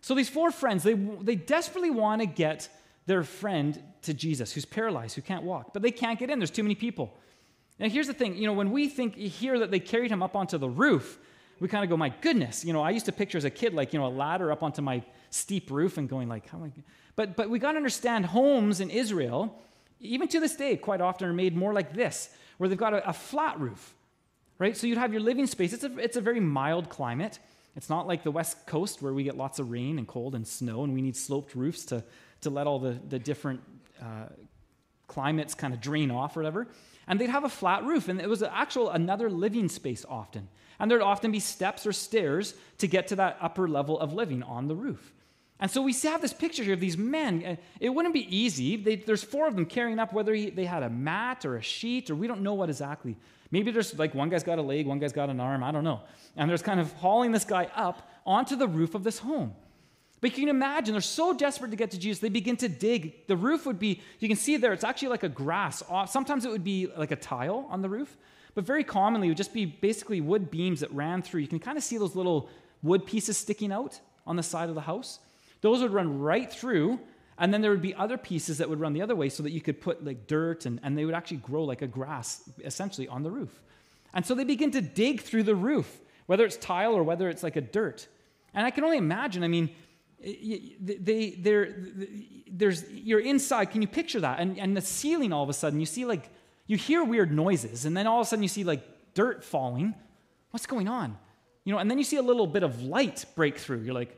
So these four friends, they, they desperately want to get their friend to Jesus, who's paralyzed, who can't walk, but they can't get in. There's too many people. Now, here's the thing you know, when we think, hear that they carried him up onto the roof, we kind of go, my goodness. You know, I used to picture as a kid, like, you know, a ladder up onto my steep roof and going, like, how am I? But, but we got to understand homes in Israel, even to this day, quite often are made more like this, where they've got a, a flat roof, right? So you'd have your living space. It's a, it's a very mild climate. It's not like the West Coast where we get lots of rain and cold and snow and we need sloped roofs to, to let all the, the different uh, climates kind of drain off or whatever. And they'd have a flat roof, and it was actual another living space often. And there'd often be steps or stairs to get to that upper level of living on the roof. And so we have this picture here of these men. Uh, it wouldn't be easy. They, there's four of them carrying up, whether he, they had a mat or a sheet, or we don't know what exactly. Maybe there's like one guy's got a leg, one guy's got an arm, I don't know. And there's kind of hauling this guy up onto the roof of this home. But you can imagine, they're so desperate to get to Jesus, they begin to dig. The roof would be, you can see there, it's actually like a grass. Sometimes it would be like a tile on the roof, but very commonly it would just be basically wood beams that ran through. You can kind of see those little wood pieces sticking out on the side of the house. Those would run right through, and then there would be other pieces that would run the other way so that you could put like dirt and, and they would actually grow like a grass essentially on the roof. And so they begin to dig through the roof, whether it's tile or whether it's like a dirt. And I can only imagine, I mean, they, they're, there's, you're inside. Can you picture that? And, and the ceiling, all of a sudden, you see like, you hear weird noises, and then all of a sudden you see like dirt falling. What's going on? You know, and then you see a little bit of light break through. You're like,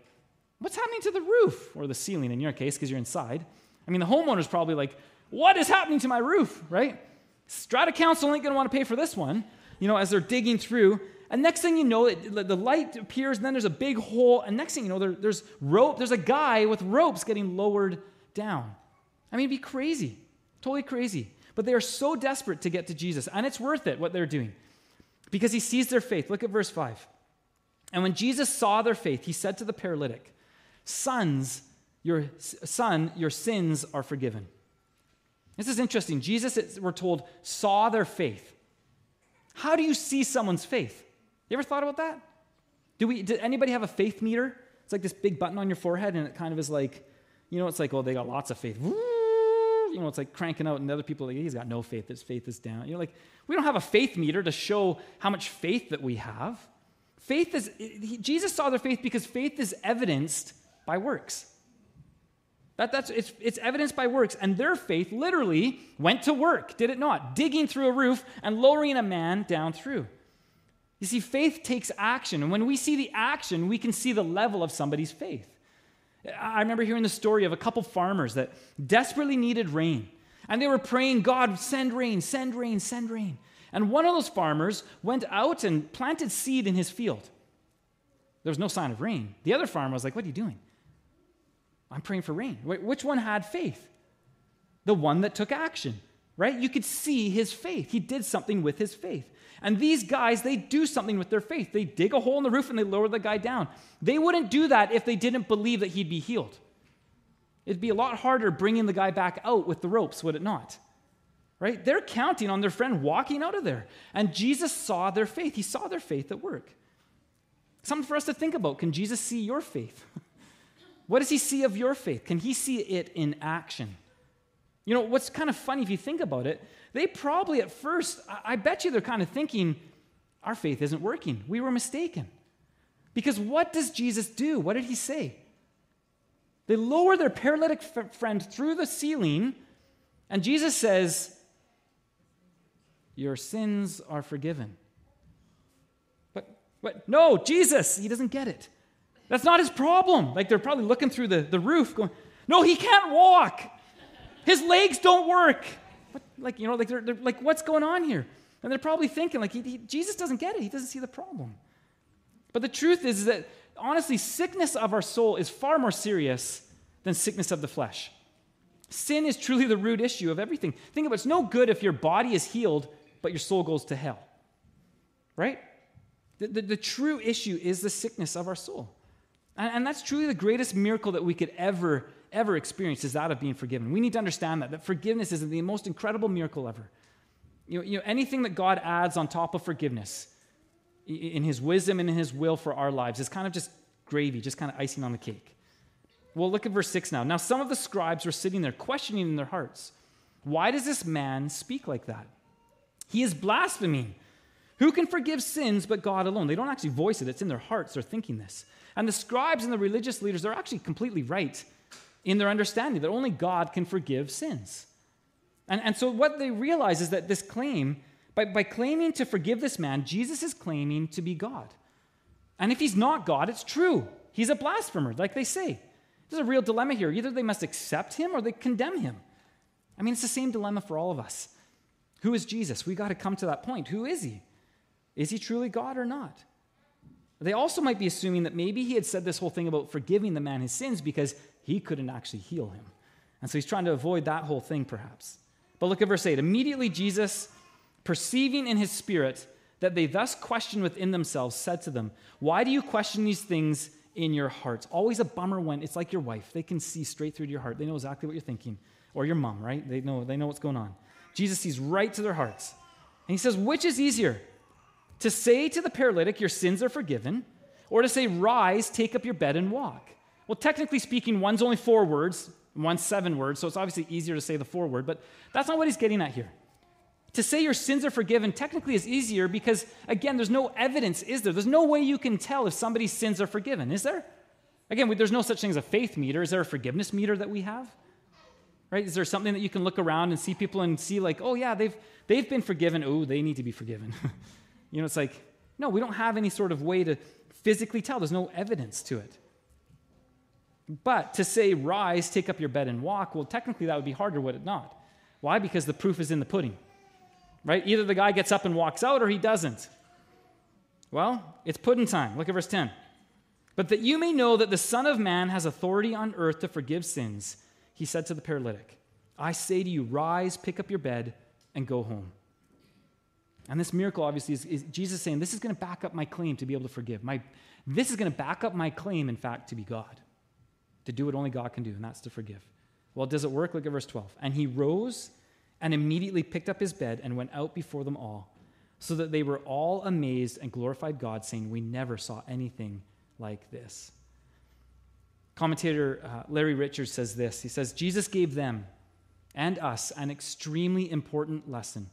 What's happening to the roof or the ceiling in your case because you're inside? I mean, the homeowner's probably like, What is happening to my roof, right? Strata Council ain't going to want to pay for this one, you know, as they're digging through. And next thing you know, it, the light appears, and then there's a big hole. And next thing you know, there, there's rope. There's a guy with ropes getting lowered down. I mean, it'd be crazy, totally crazy. But they are so desperate to get to Jesus, and it's worth it what they're doing because he sees their faith. Look at verse 5. And when Jesus saw their faith, he said to the paralytic, Sons, your son, your sins are forgiven. This is interesting. Jesus, we're told, saw their faith. How do you see someone's faith? You ever thought about that? Do we? Did anybody have a faith meter? It's like this big button on your forehead, and it kind of is like, you know, it's like, oh, they got lots of faith. You know, it's like cranking out, and other people like, he's got no faith. His faith is down. You're like, we don't have a faith meter to show how much faith that we have. Faith is, Jesus saw their faith because faith is evidenced by works. That, that's, it's, it's evidenced by works. And their faith literally went to work, did it not? Digging through a roof and lowering a man down through. You see, faith takes action. And when we see the action, we can see the level of somebody's faith. I remember hearing the story of a couple farmers that desperately needed rain. And they were praying, God, send rain, send rain, send rain. And one of those farmers went out and planted seed in his field. There was no sign of rain. The other farmer was like, What are you doing? I'm praying for rain. Which one had faith? The one that took action, right? You could see his faith. He did something with his faith. And these guys, they do something with their faith. They dig a hole in the roof and they lower the guy down. They wouldn't do that if they didn't believe that he'd be healed. It'd be a lot harder bringing the guy back out with the ropes, would it not? Right? They're counting on their friend walking out of there. And Jesus saw their faith. He saw their faith at work. Something for us to think about. Can Jesus see your faith? what does he see of your faith? Can he see it in action? You know, what's kind of funny if you think about it, they probably at first, I bet you they're kind of thinking, our faith isn't working. We were mistaken. Because what does Jesus do? What did he say? They lower their paralytic f- friend through the ceiling, and Jesus says, Your sins are forgiven. But, but no, Jesus, he doesn't get it. That's not his problem. Like they're probably looking through the, the roof going, No, he can't walk. His legs don't work. Like, you know, like, they're, they're, like, what's going on here? And they're probably thinking, like, he, he, Jesus doesn't get it. He doesn't see the problem. But the truth is, is that, honestly, sickness of our soul is far more serious than sickness of the flesh. Sin is truly the root issue of everything. Think about it. It's no good if your body is healed, but your soul goes to hell. Right? The, the, the true issue is the sickness of our soul. And, and that's truly the greatest miracle that we could ever ever experienced is that of being forgiven. We need to understand that, that forgiveness is the most incredible miracle ever. You know, you know, anything that God adds on top of forgiveness in his wisdom and in his will for our lives is kind of just gravy, just kind of icing on the cake. Well, look at verse 6 now. Now, some of the scribes were sitting there questioning in their hearts, Why does this man speak like that? He is blaspheming. Who can forgive sins but God alone? They don't actually voice it, it's in their hearts. They're thinking this. And the scribes and the religious leaders, they're actually completely right in their understanding that only God can forgive sins. And, and so what they realize is that this claim, by, by claiming to forgive this man, Jesus is claiming to be God. And if he's not God, it's true. He's a blasphemer, like they say. There's a real dilemma here. Either they must accept him or they condemn him. I mean, it's the same dilemma for all of us. Who is Jesus? We got to come to that point. Who is he? Is he truly God or not? They also might be assuming that maybe he had said this whole thing about forgiving the man his sins because he couldn't actually heal him. And so he's trying to avoid that whole thing, perhaps. But look at verse 8. Immediately, Jesus, perceiving in his spirit that they thus questioned within themselves, said to them, Why do you question these things in your hearts? Always a bummer when it's like your wife. They can see straight through to your heart. They know exactly what you're thinking. Or your mom, right? They know, they know what's going on. Jesus sees right to their hearts. And he says, Which is easier? To say to the paralytic, Your sins are forgiven, or to say, Rise, take up your bed, and walk? Well, technically speaking, one's only four words, one's seven words, so it's obviously easier to say the four word, but that's not what he's getting at here. To say your sins are forgiven technically is easier because, again, there's no evidence, is there? There's no way you can tell if somebody's sins are forgiven, is there? Again, there's no such thing as a faith meter. Is there a forgiveness meter that we have? Right? Is there something that you can look around and see people and see, like, oh, yeah, they've, they've been forgiven. Oh, they need to be forgiven. you know, it's like, no, we don't have any sort of way to physically tell. There's no evidence to it. But to say, rise, take up your bed and walk, well, technically that would be harder, would it not? Why? Because the proof is in the pudding, right? Either the guy gets up and walks out or he doesn't. Well, it's pudding time. Look at verse 10. But that you may know that the Son of Man has authority on earth to forgive sins, he said to the paralytic, I say to you, rise, pick up your bed, and go home. And this miracle, obviously, is, is Jesus saying, This is going to back up my claim to be able to forgive. My, this is going to back up my claim, in fact, to be God to do what only God can do, and that's to forgive. Well, does it work? Look at verse 12. And he rose and immediately picked up his bed and went out before them all, so that they were all amazed and glorified God, saying, We never saw anything like this. Commentator uh, Larry Richards says this He says, Jesus gave them and us an extremely important lesson.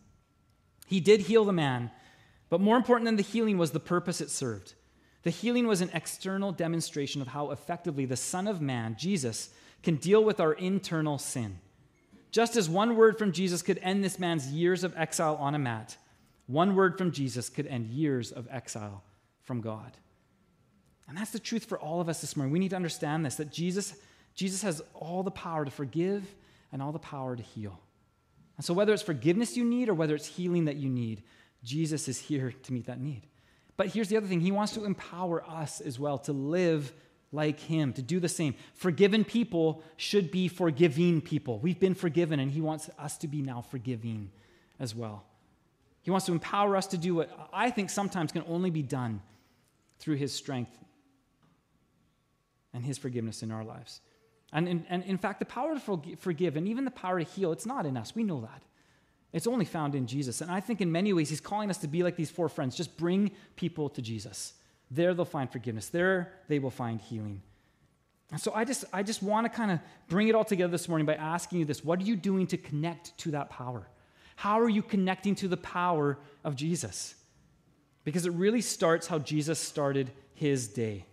He did heal the man, but more important than the healing was the purpose it served. The healing was an external demonstration of how effectively the Son of Man, Jesus, can deal with our internal sin. Just as one word from Jesus could end this man's years of exile on a mat, One word from Jesus could end years of exile from God. And that's the truth for all of us this morning. We need to understand this that Jesus, Jesus has all the power to forgive and all the power to heal. And so, whether it's forgiveness you need or whether it's healing that you need, Jesus is here to meet that need. But here's the other thing He wants to empower us as well to live like Him, to do the same. Forgiven people should be forgiving people. We've been forgiven, and He wants us to be now forgiving as well. He wants to empower us to do what I think sometimes can only be done through His strength and His forgiveness in our lives. And in, and in fact, the power to forgive and even the power to heal, it's not in us. We know that. It's only found in Jesus. And I think in many ways, He's calling us to be like these four friends. Just bring people to Jesus. There they'll find forgiveness. There they will find healing. And so I just, I just want to kind of bring it all together this morning by asking you this What are you doing to connect to that power? How are you connecting to the power of Jesus? Because it really starts how Jesus started his day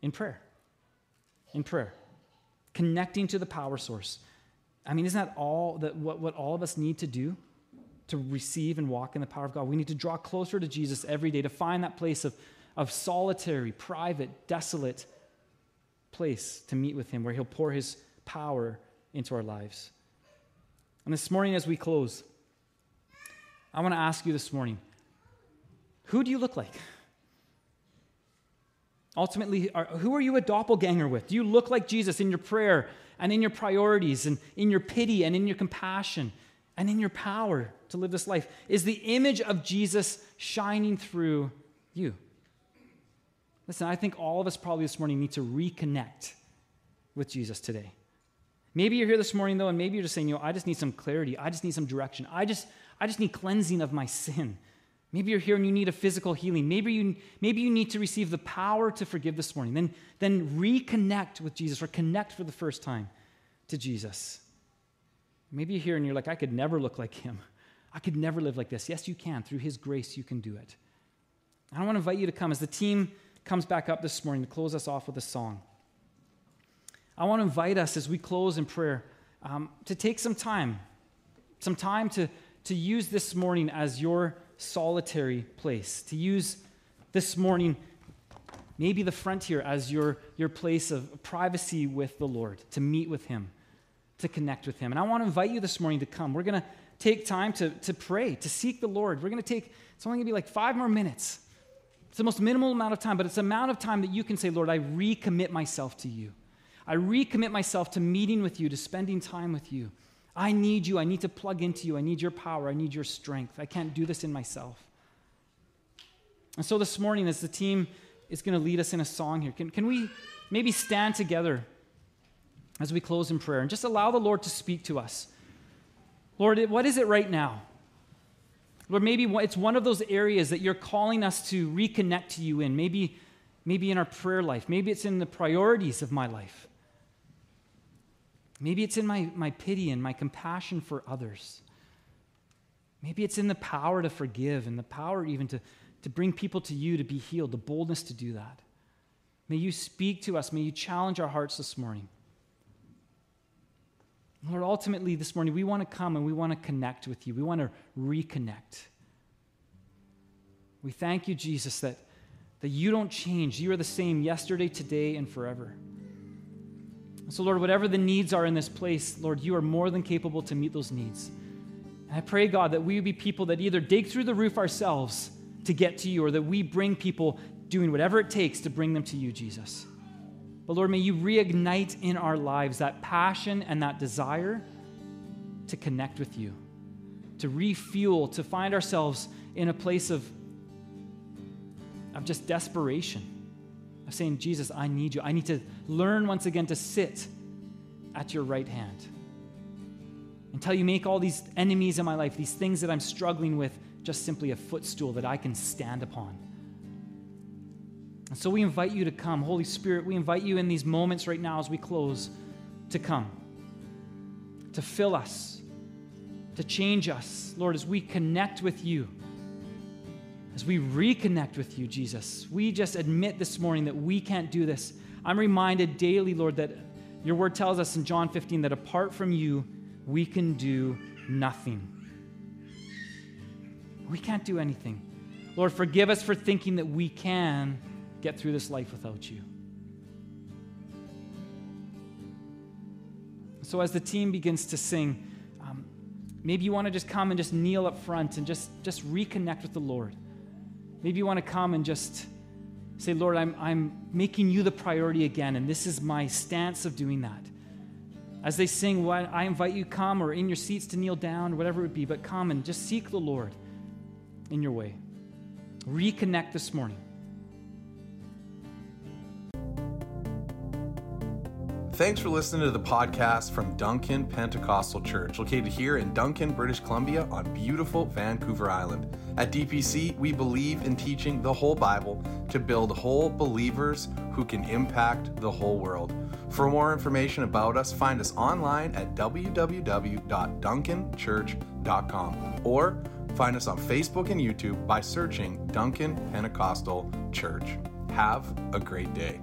in prayer. In prayer. Connecting to the power source. I mean, isn't that all that what, what all of us need to do to receive and walk in the power of God? We need to draw closer to Jesus every day to find that place of, of solitary, private, desolate place to meet with Him where He'll pour His power into our lives. And this morning, as we close, I want to ask you this morning who do you look like? Ultimately, are, who are you a doppelganger with? Do you look like Jesus in your prayer and in your priorities and in your pity and in your compassion and in your power to live this life? Is the image of Jesus shining through you? Listen, I think all of us probably this morning need to reconnect with Jesus today. Maybe you're here this morning, though, and maybe you're just saying, you know, I just need some clarity. I just need some direction. I just, I just need cleansing of my sin. Maybe you're here and you need a physical healing. Maybe you, maybe you need to receive the power to forgive this morning. Then, then reconnect with Jesus or connect for the first time to Jesus. Maybe you're here and you're like, I could never look like him. I could never live like this. Yes, you can. Through his grace, you can do it. I want to invite you to come as the team comes back up this morning to close us off with a song. I want to invite us as we close in prayer um, to take some time, some time to, to use this morning as your solitary place, to use this morning, maybe the frontier, as your, your place of privacy with the Lord, to meet with Him, to connect with Him. And I want to invite you this morning to come. We're going to take time to, to pray, to seek the Lord. We're going to take, it's only going to be like five more minutes. It's the most minimal amount of time, but it's the amount of time that you can say, Lord, I recommit myself to you. I recommit myself to meeting with you, to spending time with you. I need you. I need to plug into you. I need your power. I need your strength. I can't do this in myself. And so this morning, as the team is going to lead us in a song here, can, can we maybe stand together as we close in prayer and just allow the Lord to speak to us? Lord, what is it right now? Lord, maybe it's one of those areas that you're calling us to reconnect to you in. Maybe, maybe in our prayer life. Maybe it's in the priorities of my life. Maybe it's in my, my pity and my compassion for others. Maybe it's in the power to forgive and the power even to, to bring people to you to be healed, the boldness to do that. May you speak to us. May you challenge our hearts this morning. Lord, ultimately this morning, we want to come and we want to connect with you. We want to reconnect. We thank you, Jesus, that, that you don't change. You are the same yesterday, today, and forever. So, Lord, whatever the needs are in this place, Lord, you are more than capable to meet those needs. And I pray, God, that we be people that either dig through the roof ourselves to get to you or that we bring people doing whatever it takes to bring them to you, Jesus. But Lord, may you reignite in our lives that passion and that desire to connect with you, to refuel, to find ourselves in a place of, of just desperation of saying, Jesus, I need you. I need to learn once again to sit at your right hand. Until you make all these enemies in my life, these things that I'm struggling with, just simply a footstool that I can stand upon. And so we invite you to come. Holy Spirit, we invite you in these moments right now as we close to come, to fill us, to change us. Lord, as we connect with you as we reconnect with you, Jesus, we just admit this morning that we can't do this. I'm reminded daily, Lord, that your word tells us in John 15 that apart from you, we can do nothing. We can't do anything. Lord, forgive us for thinking that we can get through this life without you. So, as the team begins to sing, um, maybe you want to just come and just kneel up front and just, just reconnect with the Lord. Maybe you want to come and just say, Lord, I'm, I'm making you the priority again, and this is my stance of doing that. As they sing, well, I invite you come or in your seats to kneel down, whatever it would be, but come and just seek the Lord in your way. Reconnect this morning. Thanks for listening to the podcast from Duncan Pentecostal Church, located here in Duncan, British Columbia, on beautiful Vancouver Island. At DPC, we believe in teaching the whole Bible to build whole believers who can impact the whole world. For more information about us, find us online at www.duncanchurch.com or find us on Facebook and YouTube by searching Duncan Pentecostal Church. Have a great day.